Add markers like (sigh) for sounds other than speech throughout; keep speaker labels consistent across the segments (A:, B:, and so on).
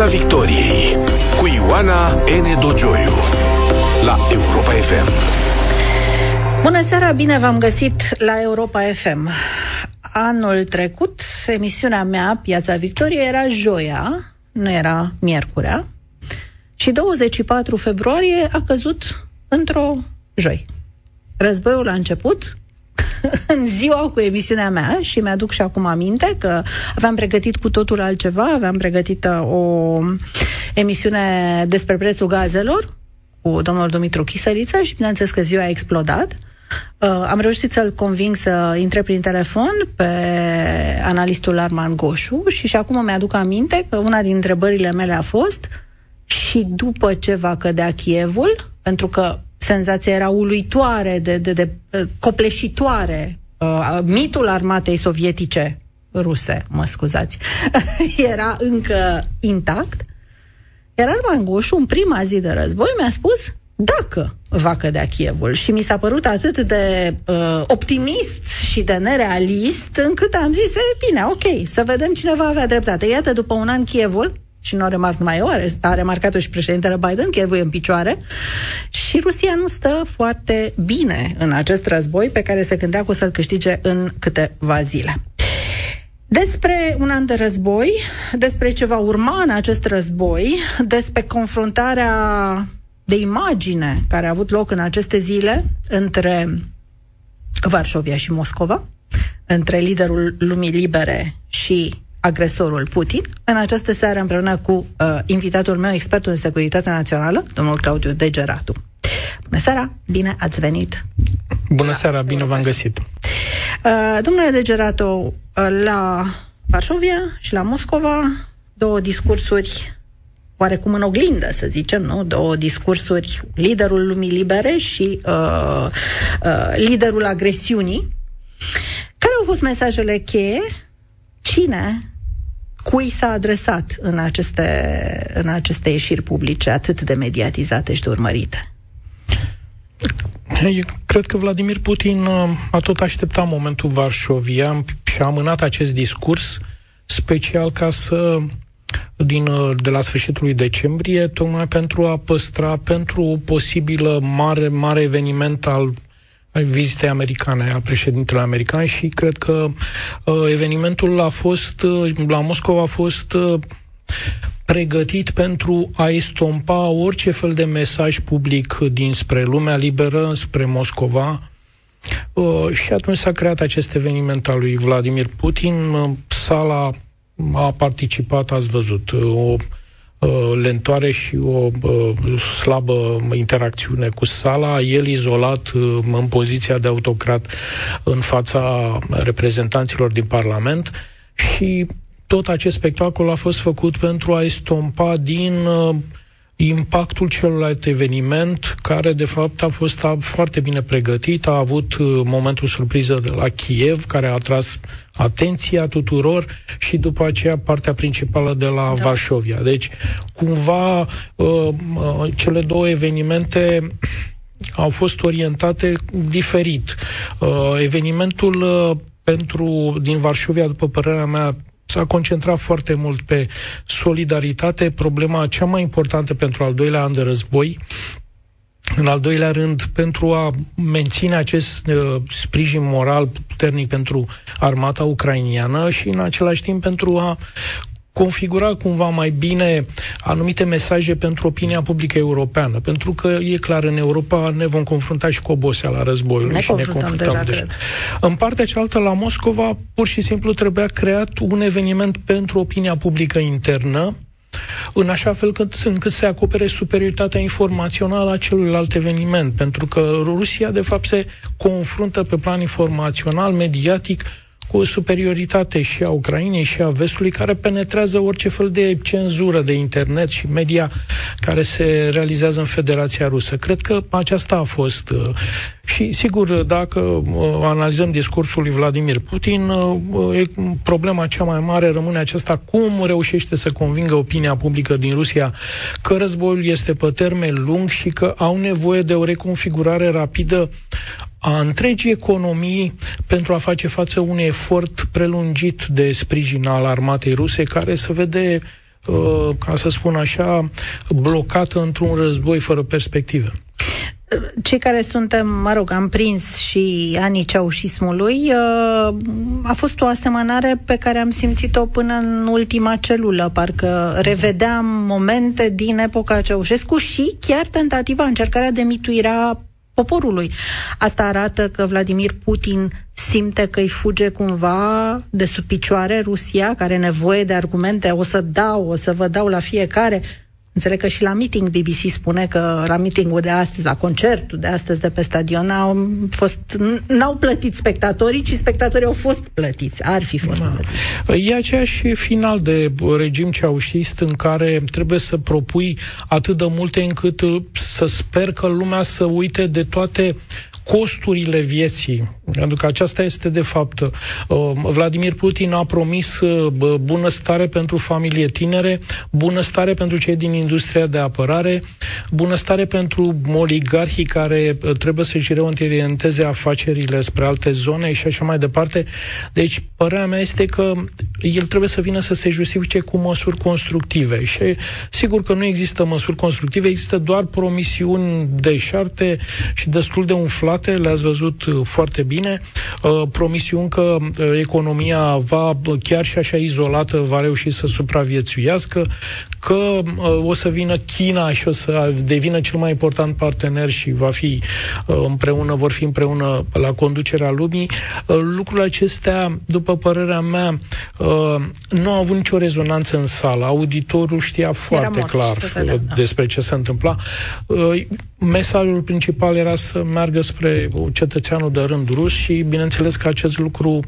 A: Piața Victoriei cu Ioana N. Dogioiu la Europa FM.
B: Bună seara, bine v-am găsit la Europa FM. Anul trecut, emisiunea mea, Piața Victoriei, era joia, nu era miercurea, și 24 februarie a căzut într-o joi. Războiul a început, (laughs) în ziua cu emisiunea mea și mi-aduc și acum aminte că aveam pregătit cu totul altceva, aveam pregătit uh, o emisiune despre prețul gazelor cu domnul Dumitru Chisăliță și bineînțeles că ziua a explodat. Uh, am reușit să-l conving să intre prin telefon pe analistul Arman Goșu și și acum mi-aduc aminte că una din întrebările mele a fost și după ce va cădea Chievul, pentru că senzația era uluitoare, de, de, de, de copleșitoare. Uh, mitul armatei sovietice ruse, mă scuzați, (laughs) era încă intact. Iar Arman Goșu, în prima zi de război, mi-a spus dacă va cădea Chievul. Și mi s-a părut atât de uh, optimist și de nerealist, încât am zis, e bine, ok, să vedem cine va avea dreptate. Iată, după un an Chievul, și nu o remarc numai eu, a remarcat-o și președintele Biden, chiar voi în picioare, și Rusia nu stă foarte bine în acest război pe care se gândea că o să-l câștige în câteva zile. Despre un an de război, despre ce va urma în acest război, despre confruntarea de imagine care a avut loc în aceste zile între Varșovia și Moscova, între liderul lumii libere și agresorul Putin, în această seară împreună cu uh, invitatul meu, expertul în securitate națională, domnul Claudiu Degeratu. Bună seara, bine ați venit!
C: Bună seara, bine v-am găsit!
B: Uh, domnule Degeratu, uh, la Varsovia și la Moscova, două discursuri oarecum în oglindă, să zicem, nu? Două discursuri, liderul lumii libere și uh, uh, liderul agresiunii. Care au fost mesajele cheie? Cine cui s-a adresat în aceste, în aceste ieșiri publice atât de mediatizate și de urmărite?
C: Eu cred că Vladimir Putin uh, a tot așteptat momentul Varșovia și a amânat acest discurs special ca să din, uh, de la sfârșitul lui decembrie, tocmai pentru a păstra pentru o posibilă mare, mare eveniment al vizitei americane a președintelui american și cred că uh, evenimentul a fost, uh, la Moscova a fost uh, pregătit pentru a estompa orice fel de mesaj public dinspre lumea liberă, spre Moscova. Uh, și atunci s-a creat acest eveniment al lui Vladimir Putin. Uh, sala a participat, ați văzut, uh, o Uh, lentoare și o uh, slabă interacțiune cu sala, el izolat uh, în poziția de autocrat în fața reprezentanților din Parlament. Și tot acest spectacol a fost făcut pentru a estompa din impactul celălalt eveniment, care de fapt a fost foarte bine pregătit, a avut momentul surpriză de la Kiev, care a atras atenția tuturor și după aceea partea principală de la da. Varșovia. Deci, cumva, uh, uh, cele două evenimente au fost orientate diferit. Uh, evenimentul uh, pentru din Varșovia, după părerea mea, s-a concentrat foarte mult pe solidaritate, problema cea mai importantă pentru al doilea an de război, în al doilea rând, pentru a menține acest uh, sprijin moral puternic pentru armata ucrainiană și, în același timp, pentru a configura cumva mai bine anumite mesaje pentru opinia publică europeană, pentru că e clar, în Europa ne vom confrunta și cu oboseala războiului
B: ne
C: și ne confruntăm deja. deja. În partea cealaltă, la Moscova, pur și simplu trebuia creat un eveniment pentru opinia publică internă, în așa fel cât, încât se acopere superioritatea informațională a celuilalt eveniment, pentru că Rusia, de fapt, se confruntă pe plan informațional, mediatic, cu o superioritate și a Ucrainei și a vestului care penetrează orice fel de cenzură de internet și media care se realizează în Federația Rusă. Cred că aceasta a fost. Uh, și, sigur, dacă uh, analizăm discursul lui Vladimir Putin, uh, problema cea mai mare rămâne aceasta cum reușește să convingă opinia publică din Rusia că războiul este pe termen lung și că au nevoie de o reconfigurare rapidă a întregii economii pentru a face față unui efort prelungit de sprijin al armatei ruse, care se vede ca să spun așa, blocată într-un război fără perspective
B: cei care suntem, mă rog, am prins și anii ceaușismului, uh, a fost o asemănare pe care am simțit-o până în ultima celulă. Parcă revedeam momente din epoca Ceaușescu și chiar tentativa, încercarea de mituirea poporului. Asta arată că Vladimir Putin simte că îi fuge cumva de sub picioare Rusia, care are nevoie de argumente, o să dau, o să vă dau la fiecare. Înțeleg că și la meeting BBC spune că la meetingul de astăzi, la concertul de astăzi de pe stadion, au fost, n-au plătit spectatorii, ci spectatorii au fost plătiți, ar fi fost da. plătiți.
C: E aceeași final de regim ceaușist în care trebuie să propui atât de multe încât să sper că lumea să uite de toate costurile vieții, pentru că aceasta este de fapt. Uh, Vladimir Putin a promis uh, bunăstare pentru familie tinere, bunăstare pentru cei din industria de apărare, bunăstare pentru oligarhii care uh, trebuie să-și reorienteze afacerile spre alte zone și așa mai departe. Deci, părerea mea este că el trebuie să vină să se justifice cu măsuri constructive. Și sigur că nu există măsuri constructive, există doar promisiuni deșarte și destul de umflate rezultate, le-ați văzut uh, foarte bine. Uh, promisiuni că uh, economia va, chiar și așa izolată, va reuși să supraviețuiască, că o să vină China și o să devină cel mai important partener și va fi împreună, vor fi împreună la conducerea lumii. Lucrurile acestea, după părerea mea, nu au avut nicio rezonanță în sală. Auditorul știa foarte clar da. despre ce se întâmpla. Mesajul principal era să meargă spre cetățeanul de rând rus și, bineînțeles, că acest lucru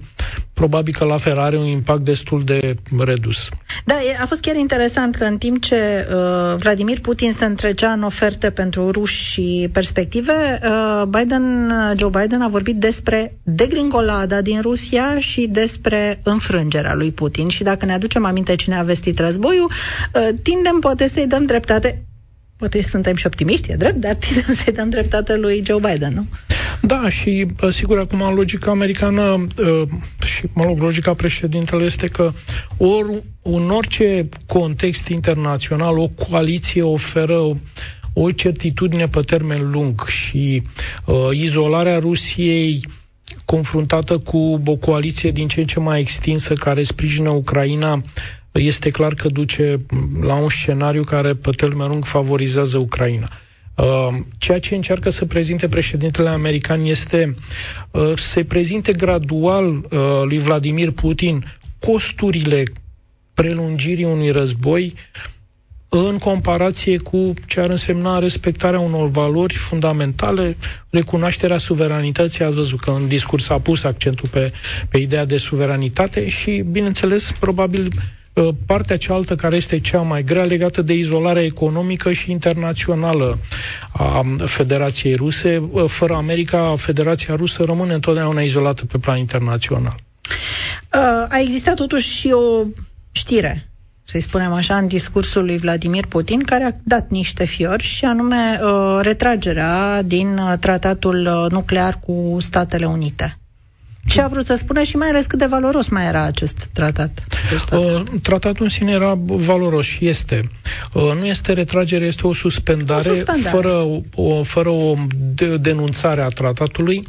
C: probabil că la fel are un impact destul de redus.
B: Da, a fost chiar interesant că în timp ce uh, Vladimir Putin se întrecea în oferte pentru ruși și perspective, uh, Biden, Joe Biden a vorbit despre degringolada din Rusia și despre înfrângerea lui Putin. Și dacă ne aducem aminte cine a vestit războiul, uh, tindem poate să-i dăm dreptate Poate suntem și optimiști, e drept, dar tindem (laughs) să-i dăm dreptate lui Joe Biden, nu?
C: Da, și sigur, acum în logica americană și, mă rog, logica președintele este că or, în orice context internațional o coaliție oferă o certitudine pe termen lung și uh, izolarea Rusiei confruntată cu o coaliție din ce în ce mai extinsă care sprijină Ucraina este clar că duce la un scenariu care pe termen lung favorizează Ucraina. Uh, ceea ce încearcă să prezinte președintele american este uh, să prezinte gradual uh, lui Vladimir Putin costurile prelungirii unui război în comparație cu ce ar însemna respectarea unor valori fundamentale, recunoașterea suveranității. Ați văzut că în discurs a pus accentul pe, pe ideea de suveranitate și, bineînțeles, probabil Uh, partea cealaltă care este cea mai grea legată de izolarea economică și internațională a Federației Ruse. Uh, fără America, Federația Rusă rămâne întotdeauna izolată pe plan internațional.
B: Uh, a existat totuși și o știre să-i spunem așa, în discursul lui Vladimir Putin, care a dat niște fiori și anume uh, retragerea din uh, tratatul nuclear cu Statele Unite. Ce a vrut să spună și mai ales cât de valoros mai era acest tratat?
C: Uh, tratatul în sine era valoros și este. Uh, nu este retragere, este o suspendare, o suspendare. fără o, fără o de, denunțare a tratatului.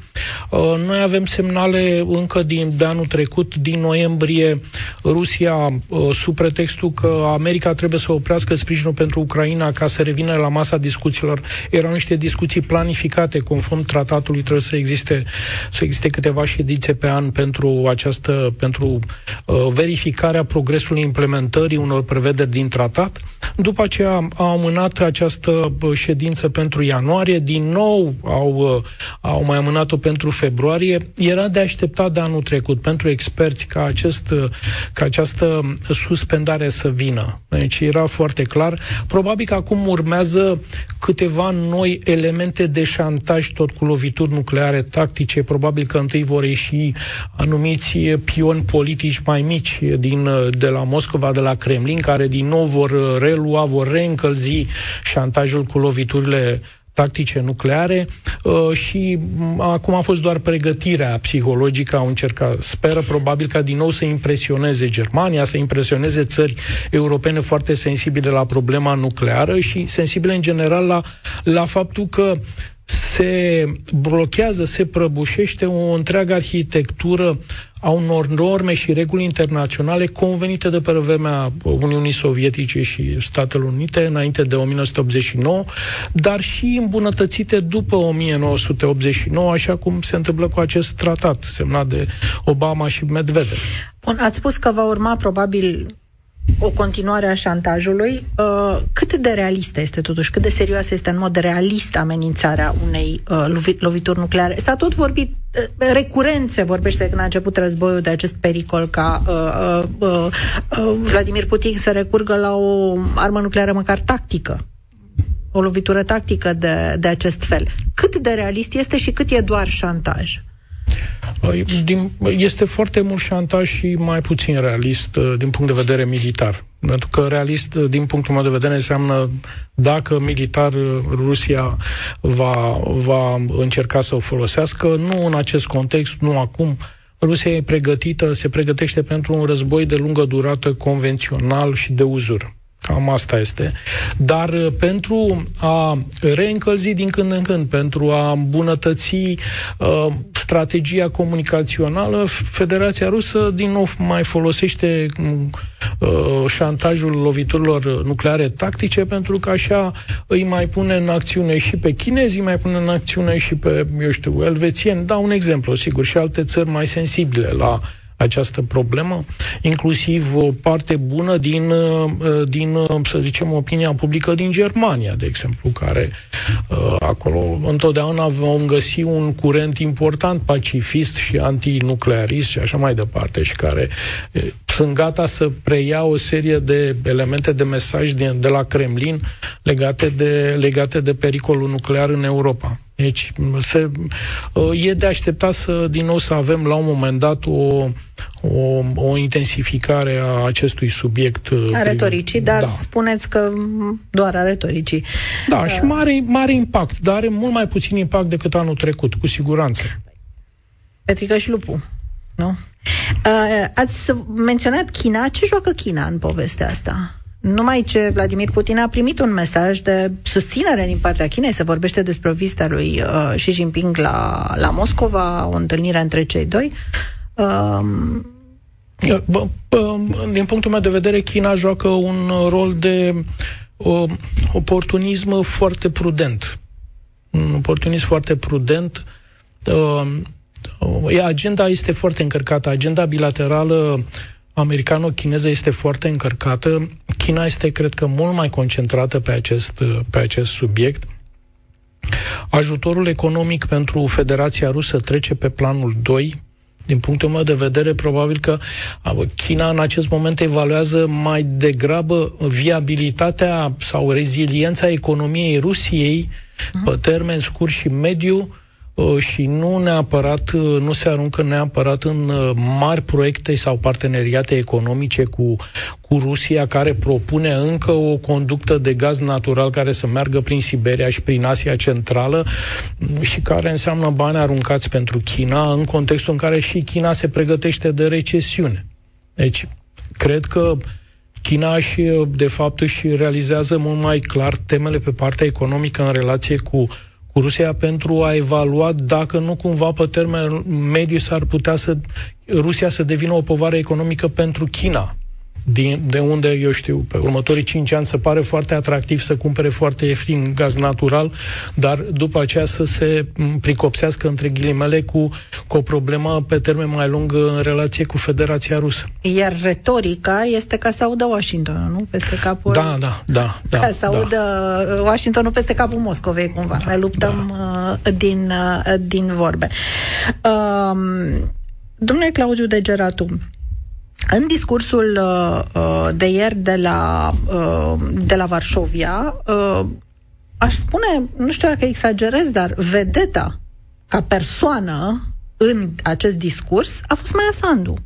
C: Uh, noi avem semnale încă din, de anul trecut, din noiembrie, Rusia, uh, sub pretextul că America trebuie să oprească sprijinul pentru Ucraina ca să revină la masa discuțiilor. Erau niște discuții planificate, conform tratatului, trebuie să existe, să existe câteva ședințe ședințe pe an pentru această, pentru uh, verificarea progresului implementării unor prevederi din tratat. După aceea au amânat această uh, ședință pentru ianuarie, din nou au, uh, au mai amânat-o pentru februarie. Era de așteptat de anul trecut pentru experți ca, acest, uh, ca această suspendare să vină. Deci era foarte clar. Probabil că acum urmează câteva noi elemente de șantaj tot cu lovituri nucleare tactice. Probabil că întâi vor ieși și anumiți pioni politici mai mici din, de la Moscova, de la Kremlin, care din nou vor relua, vor reîncălzi șantajul cu loviturile tactice nucleare. Uh, și acum a fost doar pregătirea psihologică, au încercat, speră probabil ca din nou să impresioneze Germania, să impresioneze țări europene foarte sensibile la problema nucleară și sensibile în general la, la faptul că se blochează, se prăbușește o întreagă arhitectură a unor norme și reguli internaționale convenite de pe vremea Uniunii Sovietice și Statele Unite, înainte de 1989, dar și îmbunătățite după 1989, așa cum se întâmplă cu acest tratat semnat de Obama și Medvedev.
B: Bun, ați spus că va urma probabil o continuare a șantajului. Uh, cât de realistă este totuși, cât de serioasă este în mod realist amenințarea unei uh, lovituri nucleare? S-a tot vorbit, uh, recurent se vorbește când a început războiul de acest pericol ca uh, uh, uh, uh, Vladimir Putin să recurgă la o armă nucleară măcar tactică o lovitură tactică de, de acest fel. Cât de realist este și cât e doar șantaj?
C: Din, este foarte mult șantaj și mai puțin realist uh, din punct de vedere militar. Pentru că realist, uh, din punctul meu de vedere, înseamnă dacă militar uh, Rusia va, va încerca să o folosească, nu în acest context, nu acum. Rusia e pregătită, se pregătește pentru un război de lungă durată convențional și de uzur. Cam asta este. Dar uh, pentru a reîncălzi din când în când, pentru a îmbunătăți uh, strategia comunicațională, Federația Rusă din nou mai folosește uh, șantajul loviturilor nucleare tactice pentru că așa îi mai pune în acțiune și pe chinezi, îi mai pune în acțiune și pe, eu știu, elvețieni. Dau un exemplu, sigur, și alte țări mai sensibile la această problemă, inclusiv o parte bună din, uh, din uh, să zicem, opinia publică din Germania, de exemplu, care uh, acolo întotdeauna vom găsi un curent important pacifist și antinuclearist și așa mai departe și care sunt gata să preia o serie de elemente de mesaj de, de la Kremlin legate de, legate de pericolul nuclear în Europa. Deci se, e de așteptat să din nou să avem la un moment dat o, o, o intensificare a acestui subiect.
B: A retoricii, dar da. spuneți că doar a retoricii.
C: Da, uh. și mare, mare impact, dar are mult mai puțin impact decât anul trecut, cu siguranță.
B: Petrică și lupul, nu? Uh, ați menționat China. Ce joacă China în povestea asta? Numai ce Vladimir Putin a primit un mesaj de susținere din partea Chinei, se vorbește despre o vizită lui uh, Xi Jinping la, la Moscova, o întâlnire între cei doi. Um,
C: Bă, bă, din punctul meu de vedere, China joacă un rol de uh, oportunism foarte prudent. Un oportunism foarte prudent. Uh, agenda este foarte încărcată. Agenda bilaterală americano-chineză este foarte încărcată. China este, cred că, mult mai concentrată pe acest, pe acest subiect. Ajutorul economic pentru Federația Rusă trece pe planul 2. Din punctul meu de vedere, probabil că China în acest moment evaluează mai degrabă viabilitatea sau reziliența economiei Rusiei uh-huh. pe termen scurt și mediu Uh, și nu neapărat, uh, nu se aruncă neapărat în uh, mari proiecte sau parteneriate economice cu, cu Rusia, care propune încă o conductă de gaz natural care să meargă prin Siberia și prin Asia Centrală mm, și care înseamnă bani aruncați pentru China, în contextul în care și China se pregătește de recesiune. Deci, cred că China și, de fapt, își realizează mult mai clar temele pe partea economică în relație cu cu Rusia pentru a evalua dacă nu cumva pe termen mediu s-ar putea să Rusia să devină o povară economică pentru China din, de unde, eu știu, pe următorii 5 ani se pare foarte atractiv să cumpere foarte ieftin gaz natural, dar după aceea să se pricopsească între ghilimele cu, cu o problemă pe termen mai lung în relație cu Federația Rusă.
B: Iar retorica este ca să audă Washington, nu? Peste capul...
C: Da, da, da. da
B: ca să da. audă da. Washingtonul peste capul Moscovei, cumva. Da, ne luptăm da. uh, din, uh, din vorbe. Uh, domnule Claudiu Degeratu, în discursul uh, uh, de ieri de la, uh, de la Varșovia, uh, aș spune, nu știu dacă exagerez, dar vedeta ca persoană în acest discurs a fost Maia Sandu.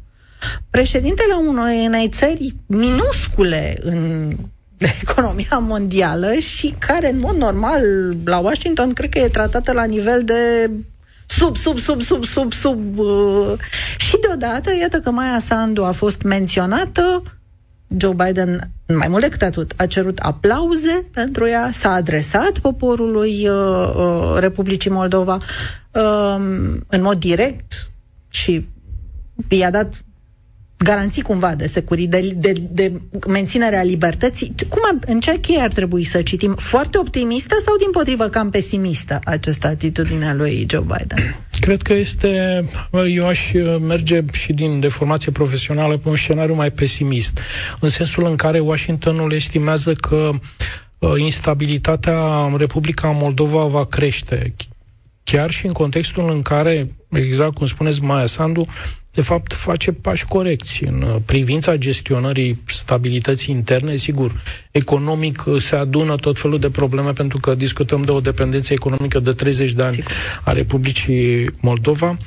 B: Președintele unei, unei țări minuscule în de (laughs) economia mondială și care, în mod normal, la Washington, cred că e tratată la nivel de sub, sub, sub, sub, sub, sub. Uh, și deodată, iată că Maia Sandu a fost menționată, Joe Biden, mai mult decât atât, a cerut aplauze pentru ea, s-a adresat poporului uh, uh, Republicii Moldova uh, în mod direct și i-a dat garanții cumva de securitate, de, de, de menținerea libertății. Cum, în ce cheie ar trebui să citim? Foarte optimistă sau din potrivă cam pesimistă această atitudine a lui Joe Biden?
C: Cred că este, eu aș merge și din deformație profesională pe un scenariu mai pesimist, în sensul în care Washingtonul estimează că uh, instabilitatea în Republica Moldova va crește, chiar și în contextul în care, exact cum spuneți Maia Sandu, de fapt, face pași corecți în uh, privința gestionării stabilității interne. Sigur, economic uh, se adună tot felul de probleme pentru că discutăm de o dependență economică de 30 de ani Sigur. a Republicii Moldova.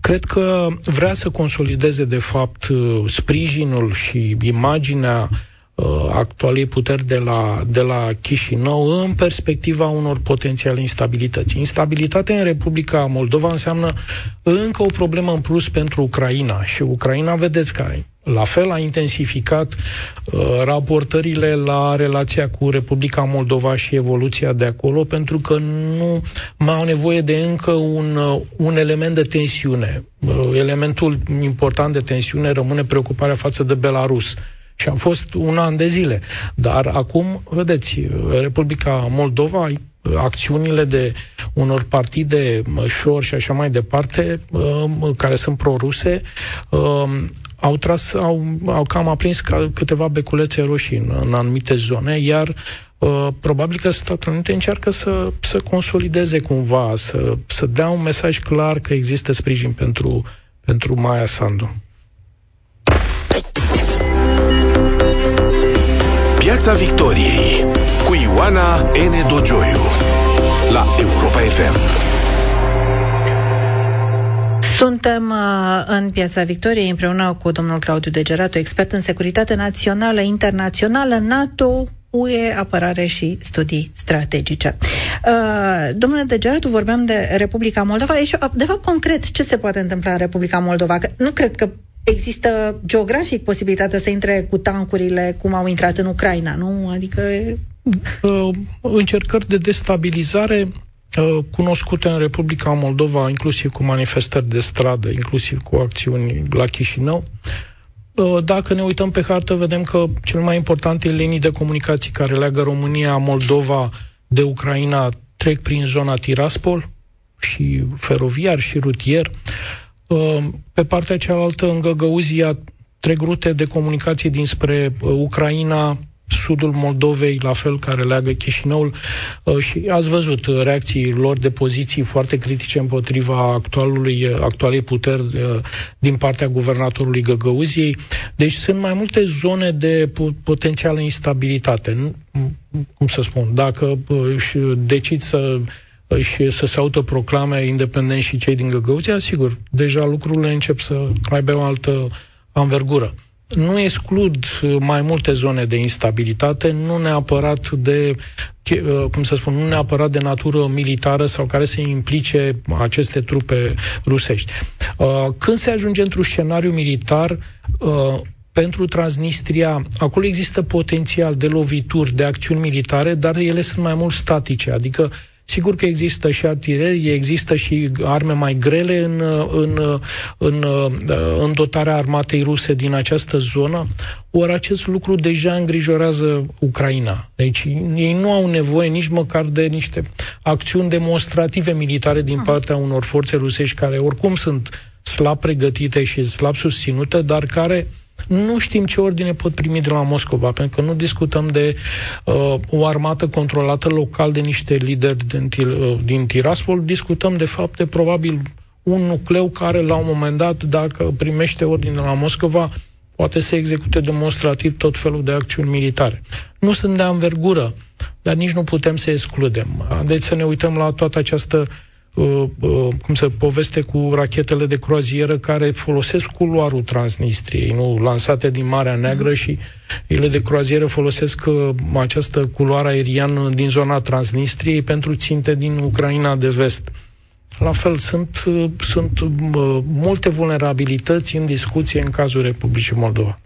C: Cred că vrea să consolideze, de fapt, uh, sprijinul și imaginea uh, actualei puteri de la, de la Chișinău în perspectiva unor potențiale instabilități. Instabilitatea în Republica Moldova înseamnă încă o problemă în plus pentru Ucraina și Ucraina, vedeți că la fel a intensificat uh, raportările la relația cu Republica Moldova și evoluția de acolo, pentru că nu mai au nevoie de încă un, uh, un element de tensiune. Uh, elementul important de tensiune rămâne preocuparea față de Belarus. Și a fost un an de zile. Dar acum, vedeți, Republica Moldova, acțiunile de unor partide șor și așa mai departe, um, care sunt proruse, um, au, tras, au, au cam aprins ca câteva beculețe roșii în, în anumite zone, iar uh, probabil că Statele Unite încearcă să, să consolideze cumva, să, să dea un mesaj clar că există sprijin pentru, pentru Maia Sandu.
A: Piața Victoriei cu Ioana N. Dogioiu la Europa FM.
B: Suntem uh, în Piața Victoriei împreună cu domnul Claudiu Degeratu, expert în securitate națională, internațională, NATO, UE, apărare și studii strategice. Uh, domnule Degeratu, vorbeam de Republica Moldova. Deci, de fapt, concret, ce se poate întâmpla în Republica Moldova? Că nu cred că există geografic posibilitatea să intre cu tancurile cum au intrat în Ucraina, nu? Adică...
C: Uh, încercări de destabilizare uh, cunoscute în Republica Moldova, inclusiv cu manifestări de stradă, inclusiv cu acțiuni la Chișinău. Uh, dacă ne uităm pe hartă, vedem că cel mai importante linii de comunicații care leagă România, Moldova de Ucraina trec prin zona Tiraspol și feroviar și rutier. Ehm, pe partea cealaltă, în Găgăuzia, trec rute de comunicație dinspre uh, Ucraina, sudul Moldovei, la fel, care leagă Chișinăul uh, și ați văzut uh, reacții lor de poziții foarte critice împotriva actualului, actualei puteri din partea guvernatorului Găgăuziei. Deci sunt mai multe zone de potențială instabilitate. Cum să spun, dacă își decid să și să se autoproclame independenți și cei din Găgăuzia, sigur, deja lucrurile încep să aibă o altă anvergură. Nu exclud mai multe zone de instabilitate, nu neapărat de, uh, cum să spun, nu neapărat de natură militară sau care să implice aceste trupe rusești. Uh, când se ajunge într-un scenariu militar, uh, pentru Transnistria, acolo există potențial de lovituri, de acțiuni militare, dar ele sunt mai mult statice, adică Sigur că există și artilerie, există și arme mai grele în, în, în, în dotarea armatei ruse din această zonă, ori acest lucru deja îngrijorează Ucraina. Deci ei nu au nevoie nici măcar de niște acțiuni demonstrative militare din partea unor forțe rusești care oricum sunt slab pregătite și slab susținute, dar care nu știm ce ordine pot primi de la Moscova, pentru că nu discutăm de uh, o armată controlată local de niște lideri din, uh, din Tiraspol, discutăm de fapt de probabil un nucleu care la un moment dat, dacă primește ordine de la Moscova, poate să execute demonstrativ tot felul de acțiuni militare. Nu sunt de anvergură, dar nici nu putem să excludem. Deci să ne uităm la toată această uh, uh, cum se poveste cu rachetele de croazieră care folosesc culoarul Transnistriei, nu? Lansate din Marea Neagră și ele de croazieră folosesc uh, această culoare aeriană din zona Transnistriei pentru ținte din Ucraina de vest. La fel, sunt, uh, sunt uh, multe vulnerabilități în discuție în cazul Republicii Moldova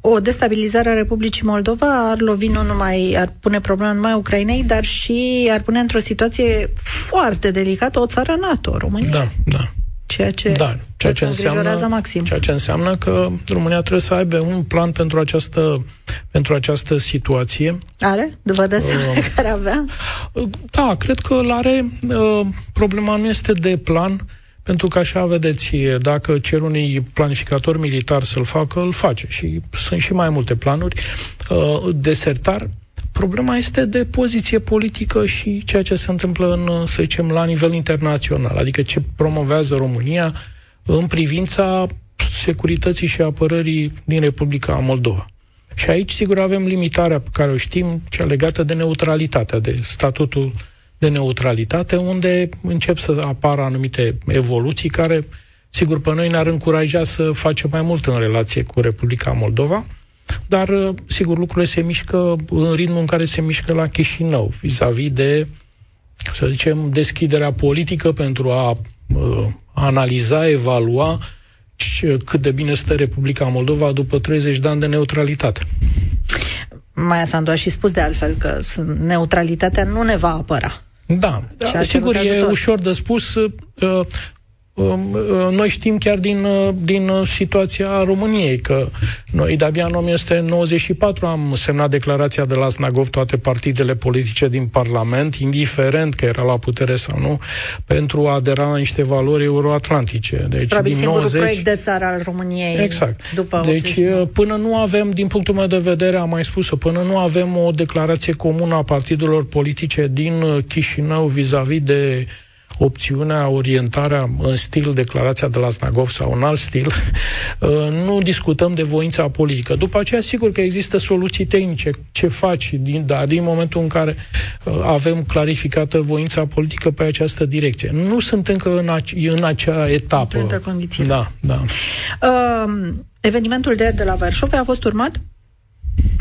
B: o destabilizare a Republicii Moldova ar lovi nu numai, ar pune probleme numai Ucrainei, dar și ar pune într-o situație foarte delicată o țară NATO, România.
C: Da, da.
B: Ceea ce,
C: da, ceea ce înseamnă,
B: maxim.
C: Ceea ce înseamnă că România trebuie să aibă un plan pentru această, pentru această situație.
B: Are? Vă dați uh, (laughs) care avea?
C: Da, cred că îl are. Uh, problema nu este de plan, pentru că așa vedeți, dacă cer unui planificator militar să-l facă, îl face. Și sunt și mai multe planuri. Uh, desertar, problema este de poziție politică și ceea ce se întâmplă în, să zicem, la nivel internațional. Adică ce promovează România în privința securității și apărării din Republica Moldova. Și aici, sigur, avem limitarea pe care o știm, cea legată de neutralitatea, de statutul uh, de neutralitate, unde încep să apară anumite evoluții care, sigur, pe noi ne-ar încuraja să facem mai mult în relație cu Republica Moldova, dar, sigur, lucrurile se mișcă în ritmul în care se mișcă la Chișinău, vis-a-vis de, să zicem, deschiderea politică pentru a uh, analiza, evalua cât de bine stă Republica Moldova după 30 de ani de neutralitate.
B: Maia Sandu a și spus de altfel că neutralitatea nu ne va apăra.
C: Da, da sigur, e ajutor. ușor de spus. Uh, Um, uh, noi știm chiar din, uh, din uh, situația României că noi de-abia în 1994 am semnat declarația de la Snagov toate partidele politice din Parlament, indiferent că era la putere sau nu, pentru a adera la niște valori euroatlantice.
B: Deci, Probabil din 90... proiect de țară al României
C: exact.
B: după
C: Deci 89. până nu avem, din punctul meu de vedere, am mai spus-o, până nu avem o declarație comună a partidelor politice din Chișinău vis-a-vis de opțiunea, orientarea în stil declarația de la Snagov sau în alt stil, (laughs) uh, nu discutăm de voința politică. După aceea, sigur că există soluții tehnice. Ce faci din, da, din momentul în care uh, avem clarificată voința politică pe această direcție? Nu sunt încă în, ace- în acea etapă.
B: Între condiții.
C: Da, da.
B: Uh, evenimentul de de la Varșovia a fost urmat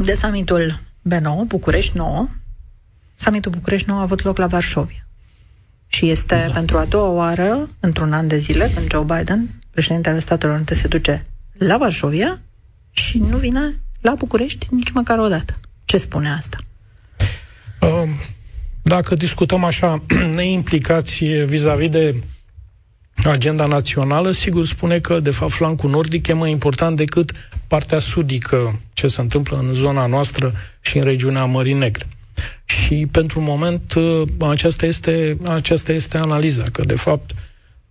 B: de summitul B9, București 9. Summitul București 9 a avut loc la Varșovia. Și este da. pentru a doua oară, într-un an de zile, când Joe Biden, președintele Statelor Unite, se duce la Varșovia și nu vine la București nici măcar o dată. Ce spune asta?
C: Um, dacă discutăm așa (clears throat) neimplicați vis-a-vis de agenda națională, sigur spune că, de fapt, flancul nordic e mai important decât partea sudică, ce se întâmplă în zona noastră și în regiunea Mării Negre. Și pentru moment uh, aceasta este, aceasta este analiza, că de fapt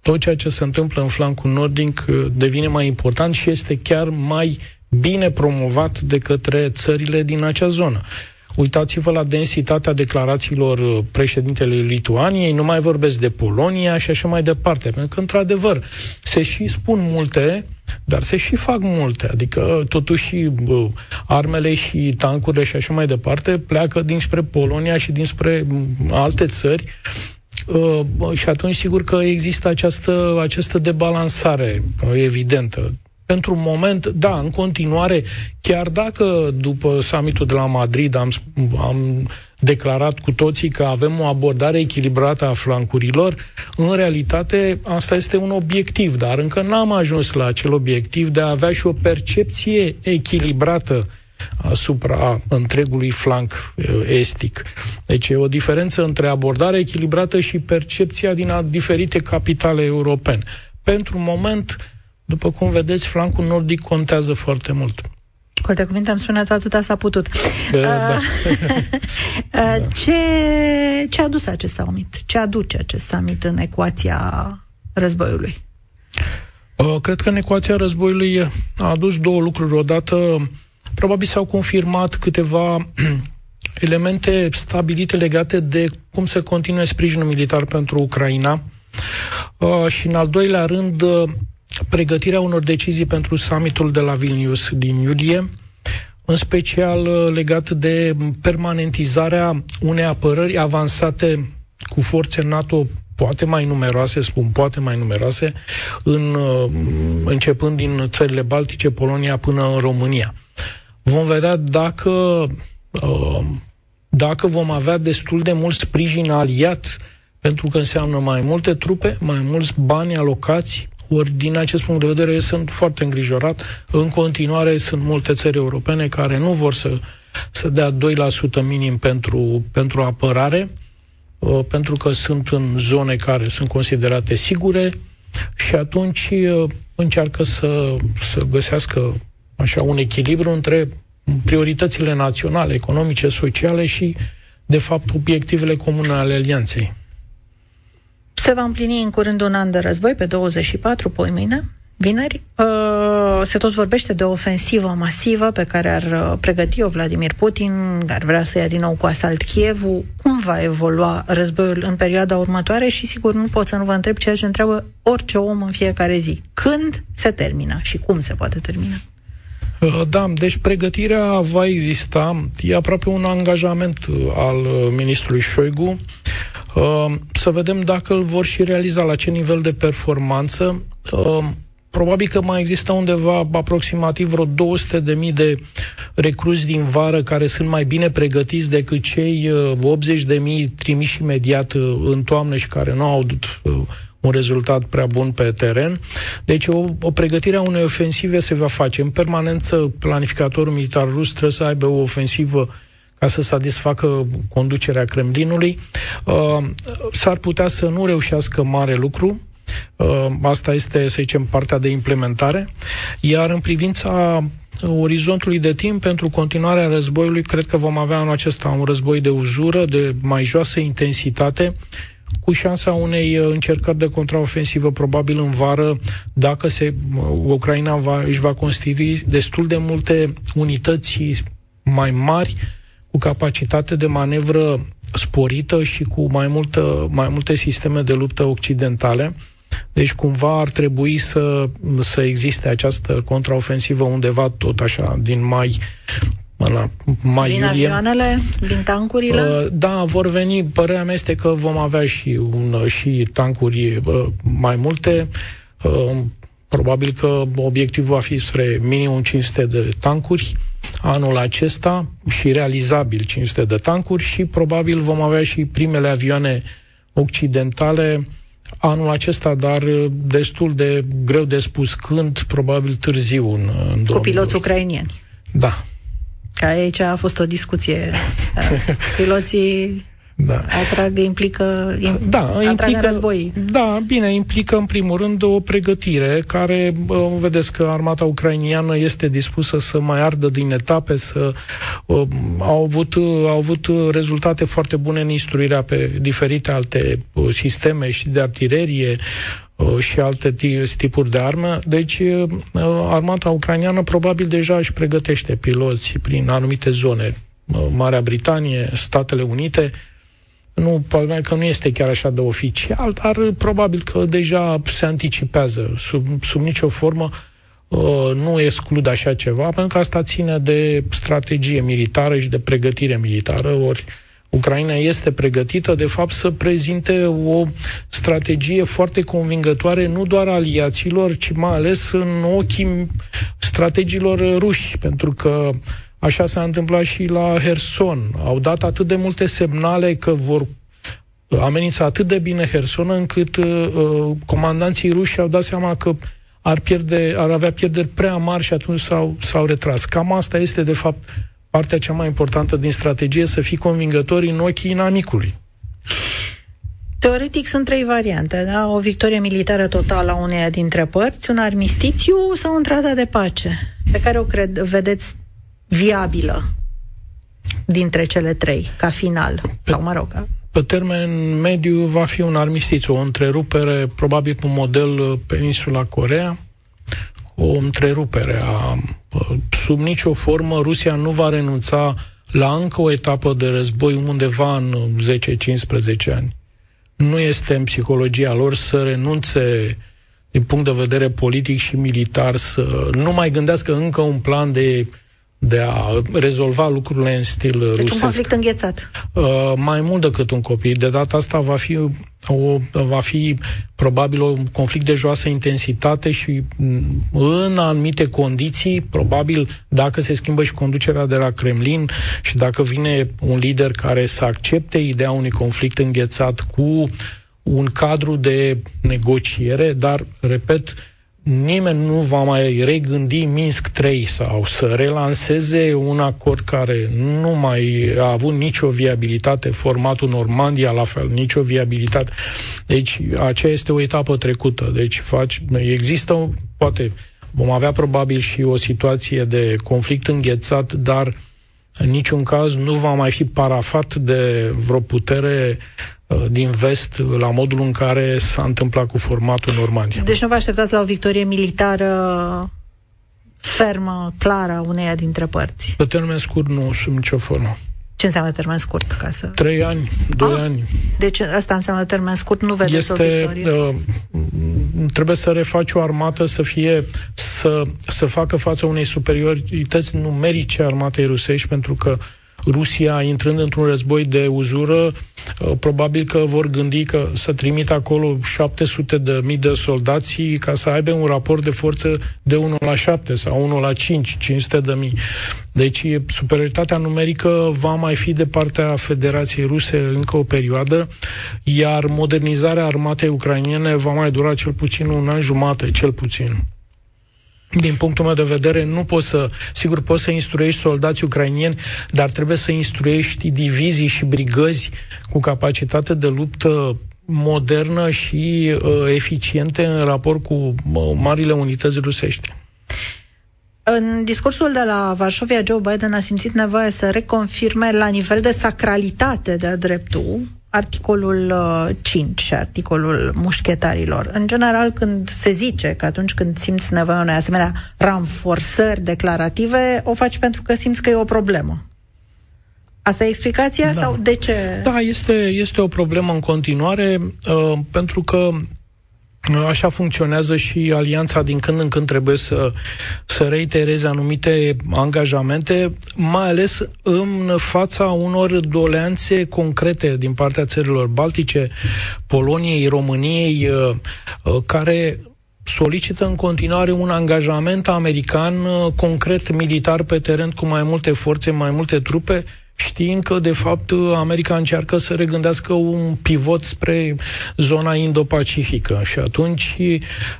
C: tot ceea ce se întâmplă în flancul nordic uh, devine mai important și este chiar mai bine promovat de către țările din acea zonă. Uitați-vă la densitatea declarațiilor uh, președintelui Lituaniei, nu mai vorbesc de Polonia și așa mai departe, pentru că, într-adevăr, se și spun multe, dar se și fac multe. Adică, totuși, bă, armele și tancurile și așa mai departe pleacă dinspre Polonia și dinspre alte țări Uh, și atunci, sigur că există această, această debalansare uh, evidentă pentru un moment, da, în continuare, chiar dacă după summitul de la Madrid am, am declarat cu toții că avem o abordare echilibrată a flancurilor, în realitate asta este un obiectiv, dar încă n-am ajuns la acel obiectiv de a avea și o percepție echilibrată asupra întregului flanc eh, estic. Deci e o diferență între abordare echilibrată și percepția din diferite capitale europene. Pentru moment, după cum vedeți, flancul nordic contează foarte mult.
B: Cu alte cuvinte, am spune atâta s-a putut. Că, uh, da. (laughs) uh, ce, ce a adus acest summit? Ce aduce acest summit în ecuația războiului?
C: Uh, cred că în ecuația războiului a adus două lucruri. Odată, probabil s-au confirmat câteva (clears throat) elemente stabilite legate de cum să continue sprijinul militar pentru Ucraina. Uh, și în al doilea rând, uh, pregătirea unor decizii pentru summitul de la Vilnius din iulie, în special uh, legat de permanentizarea unei apărări avansate cu forțe NATO poate mai numeroase, spun poate mai numeroase, în, uh, începând din țările Baltice, Polonia până în România. Vom vedea dacă, uh, dacă vom avea destul de mult sprijin aliat, pentru că înseamnă mai multe trupe, mai mulți bani alocați, ori din acest punct de vedere sunt foarte îngrijorat. În continuare sunt multe țări europene care nu vor să, să dea 2% minim pentru, pentru apărare, uh, pentru că sunt în zone care sunt considerate sigure și atunci uh, încearcă să, să găsească așa un echilibru între prioritățile naționale, economice, sociale și, de fapt, obiectivele comune ale alianței.
B: Se va împlini în curând un an de război, pe 24, poi mâine, vineri. Uh, se tot vorbește de o ofensivă masivă pe care ar uh, pregăti-o Vladimir Putin, care vrea să ia din nou cu asalt Kievul. Cum va evolua războiul în perioada următoare? Și sigur nu pot să nu vă întreb ceea ce întreabă orice om în fiecare zi. Când se termină și cum se poate termina?
C: Uh, da, deci pregătirea va exista. E aproape un angajament al ministrului Șoigu Ehm, să vedem dacă îl vor și realiza la ce nivel de performanță. Ehm, probabil că mai există undeva aproximativ vreo 200 de mii de recruzi din vară care sunt mai bine pregătiți decât cei 80 uh, de mii trimiși imediat uh, în toamnă și care nu au avut uh, un rezultat prea bun pe teren. Deci o, o pregătire a unei ofensive se va face. În permanență, planificatorul militar rus trebuie să aibă o ofensivă ca să satisfacă conducerea Kremlinului. Uh, s-ar putea să nu reușească mare lucru, uh, asta este, să zicem, partea de implementare, iar în privința orizontului de timp pentru continuarea războiului, cred că vom avea în acesta un război de uzură, de mai joasă intensitate, cu șansa unei încercări de contraofensivă probabil în vară, dacă se, Ucraina va, își va constitui destul de multe unități mai mari cu capacitate de manevră sporită și cu mai, multă, mai multe sisteme de luptă occidentale. Deci cumva ar trebui să, să existe această contraofensivă undeva tot așa din mai la mai
B: din
C: iulie.
B: avioanele, din tancurile? Uh,
C: da, vor veni. Părerea mea este că vom avea și, un, și tancuri uh, mai multe. Uh, probabil că obiectivul va fi spre minimum 500 de tancuri anul acesta și realizabil 500 de tancuri și probabil vom avea și primele avioane occidentale anul acesta, dar destul de greu de spus când, probabil târziu în, în
B: Cu piloți ucrainieni.
C: Da.
B: Ca aici a fost o discuție. (laughs) Piloții da. Atrag, implică, da, atrag implică, război.
C: Da, bine, implică în primul rând o pregătire care, vedeți că armata ucrainiană este dispusă să mai ardă din etape, să uh, au, avut, au avut rezultate foarte bune în instruirea pe diferite alte uh, sisteme și de artilerie, uh, și alte tipuri de armă. Deci, armata ucraineană probabil deja își pregătește piloți prin anumite zone. Marea Britanie, Statele Unite, nu, problema că nu este chiar așa de oficial, dar probabil că deja se anticipează sub, sub nicio formă. Uh, nu exclud așa ceva, pentru că asta ține de strategie militară și de pregătire militară, ori Ucraina este pregătită, de fapt, să prezinte o strategie foarte convingătoare, nu doar aliaților, ci mai ales în ochii strategilor ruși, pentru că uh, Așa s-a întâmplat și la Herson. Au dat atât de multe semnale că vor amenința atât de bine Herson, încât uh, uh, comandanții ruși au dat seama că ar, pierde, ar avea pierderi prea mari și atunci s-au, s-au retras. Cam asta este, de fapt, partea cea mai importantă din strategie, să fii convingători în ochii inamicului.
B: Teoretic sunt trei variante, da? O victorie militară totală a uneia dintre părți, un armistițiu sau un tratat de pace, pe care o cred, vedeți viabilă dintre cele trei, ca final? Pe, sau, mă rog, ca...
C: pe termen mediu va fi un armistițiu, o întrerupere, probabil pe model uh, Peninsula Corea, o întrerupere a... Uh, sub nicio formă, Rusia nu va renunța la încă o etapă de război undeva în 10-15 ani. Nu este în psihologia lor să renunțe din punct de vedere politic și militar, să nu mai gândească încă un plan de de a rezolva lucrurile în stil deci rusesc.
B: un conflict înghețat.
C: Uh, mai mult decât un copil. De data asta va fi o, va fi probabil un conflict de joasă intensitate și mm, în anumite condiții, probabil dacă se schimbă și conducerea de la Kremlin și dacă vine un lider care să accepte ideea unui conflict înghețat cu un cadru de negociere, dar, repet, nimeni nu va mai regândi Minsk 3 sau să relanseze un acord care nu mai a avut nicio viabilitate, formatul Normandia la fel, nicio viabilitate. Deci aceea este o etapă trecută. Deci faci, există, poate vom avea probabil și o situație de conflict înghețat, dar în niciun caz nu va mai fi parafat de vreo putere Uh, din vest la modul în care s-a întâmplat cu formatul Normandia.
B: Deci nu vă așteptați la o victorie militară fermă, clară, uneia dintre părți?
C: Pe termen scurt nu, sub nicio formă.
B: Ce înseamnă termen scurt? Ca să...
C: Trei ani, doi ah, ani.
B: Deci asta înseamnă termen scurt, nu vedeți este, o victorie? Uh,
C: trebuie să refaci o armată să fie, să, să facă față unei superiorități numerice armatei rusești, pentru că Rusia, intrând într-un război de uzură, uh, probabil că vor gândi că să trimit acolo 700 de mii de soldați ca să aibă un raport de forță de 1 la 7 sau 1 la 5, 500 de mii. Deci superioritatea numerică va mai fi de partea Federației Ruse încă o perioadă, iar modernizarea armatei ucrainiene va mai dura cel puțin un an jumate, cel puțin din punctul meu de vedere, nu poți să, sigur, poți să instruiești soldați ucrainieni, dar trebuie să instruiești divizii și brigăzi cu capacitate de luptă modernă și uh, eficiente în raport cu uh, marile unități rusești.
B: În discursul de la Varșovia, Joe Biden a simțit nevoia să reconfirme la nivel de sacralitate de dreptul articolul 5 uh, și articolul mușchetarilor. În general, când se zice că atunci când simți nevoia unei asemenea ranforsări declarative, o faci pentru că simți că e o problemă. Asta e explicația da. sau de ce?
C: Da, este, este o problemă în continuare, uh, pentru că Așa funcționează și alianța din când în când trebuie să, să reitereze anumite angajamente, mai ales în fața unor doleanțe concrete din partea țărilor Baltice, Poloniei, României, uh, uh, care solicită în continuare un angajament american uh, concret militar pe teren cu mai multe forțe, mai multe trupe, știind că, de fapt, America încearcă să regândească un pivot spre zona Indo-Pacifică. Și atunci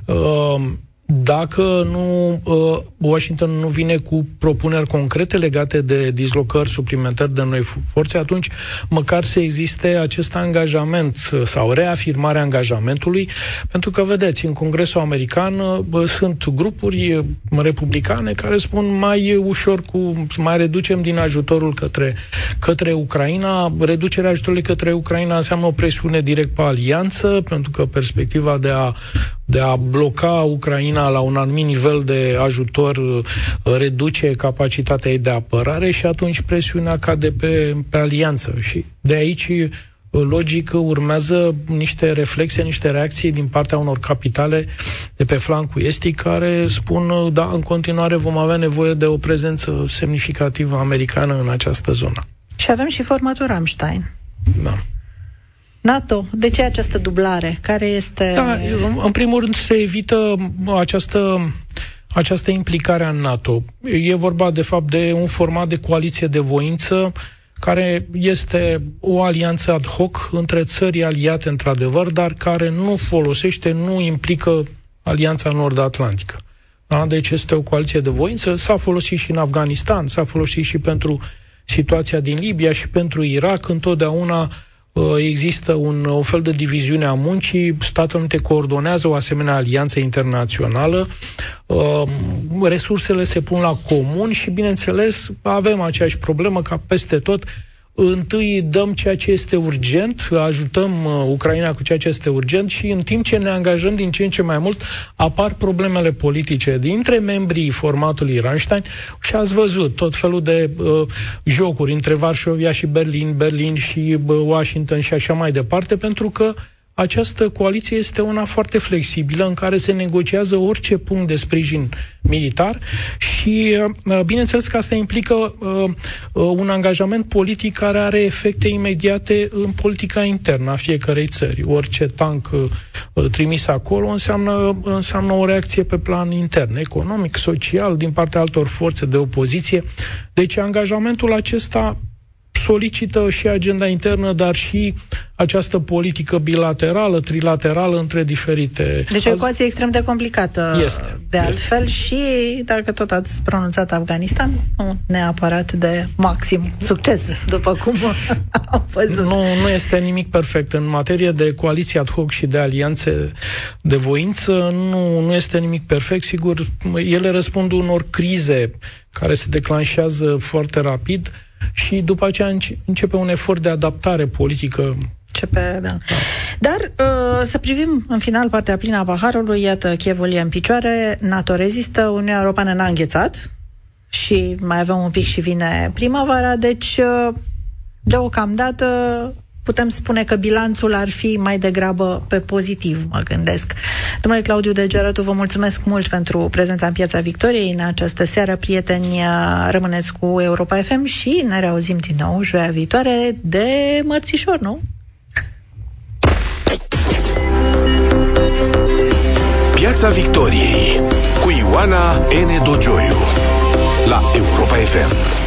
C: uh, dacă nu uh, Washington nu vine cu propuneri concrete legate de dislocări suplimentare de noi forțe, atunci măcar să existe acest angajament uh, sau reafirmarea angajamentului, pentru că, vedeți, în Congresul American uh, sunt grupuri republicane care spun mai ușor cu, mai reducem din ajutorul către, către Ucraina. Reducerea ajutorului către Ucraina înseamnă o presiune direct pe alianță, pentru că perspectiva de a de a bloca Ucraina la un anumit nivel de ajutor uh, reduce capacitatea ei de apărare și atunci presiunea cade pe, pe alianță. Și de aici uh, logic urmează niște reflexe, niște reacții din partea unor capitale de pe flancul estic care spun, uh, da, în continuare vom avea nevoie de o prezență semnificativă americană în această zonă.
B: Și avem și formatul Rammstein.
C: Da.
B: NATO, de ce această dublare? Care este...
C: Da, în primul rând se evită această această implicare în NATO. E vorba, de fapt, de un format de coaliție de voință care este o alianță ad hoc între țări aliate, într-adevăr, dar care nu folosește, nu implică Alianța Nord-Atlantică. Da? Deci este o coaliție de voință. S-a folosit și în Afganistan, s-a folosit și pentru situația din Libia și pentru Irak. Întotdeauna uh, Uh, există un, o fel de diviziune a muncii, Statele Unite coordonează o asemenea alianță internațională, uh, resursele se pun la comun și, bineînțeles, avem aceeași problemă ca peste tot, întâi dăm ceea ce este urgent, ajutăm uh, Ucraina cu ceea ce este urgent și în timp ce ne angajăm din ce în ce mai mult, apar problemele politice dintre membrii formatului Rammstein și ați văzut tot felul de uh, jocuri între Varșovia și Berlin, Berlin și uh, Washington și așa mai departe, pentru că această coaliție este una foarte flexibilă, în care se negociază orice punct de sprijin militar și, uh, bineînțeles că asta implică uh, uh, un angajament politic care are efecte imediate în politica internă a fiecărei țări. Orice tank trimis acolo înseamnă, înseamnă o reacție pe plan intern, economic, social, din partea altor forțe de opoziție. Deci angajamentul acesta solicită și agenda internă, dar și această politică bilaterală, trilaterală între diferite...
B: Deci o ecuație extrem de complicată,
C: este,
B: de altfel, este. și dacă tot ați pronunțat Afganistan, nu neapărat de maxim succes, după cum (laughs) am văzut.
C: Nu, nu este nimic perfect. În materie de coaliție ad hoc și de alianțe de voință, nu, nu este nimic perfect. Sigur, ele răspund unor crize care se declanșează foarte rapid, și după aceea începe un efort de adaptare politică.
B: Începe, da. Dar uh, să privim în final partea plină a paharului, iată, Chievul e în picioare, NATO rezistă, Uniunea Europeană n-a înghețat și mai avem un pic și vine primăvara, deci uh, deocamdată putem spune că bilanțul ar fi mai degrabă pe pozitiv, mă gândesc. Domnule Claudiu Degerătu, vă mulțumesc mult pentru prezența în Piața Victoriei în această seară. Prieteni, rămâneți cu Europa FM și ne reauzim din nou joia viitoare de mărțișor, nu?
A: Piața Victoriei cu Ioana N. Dogioiu la Europa FM.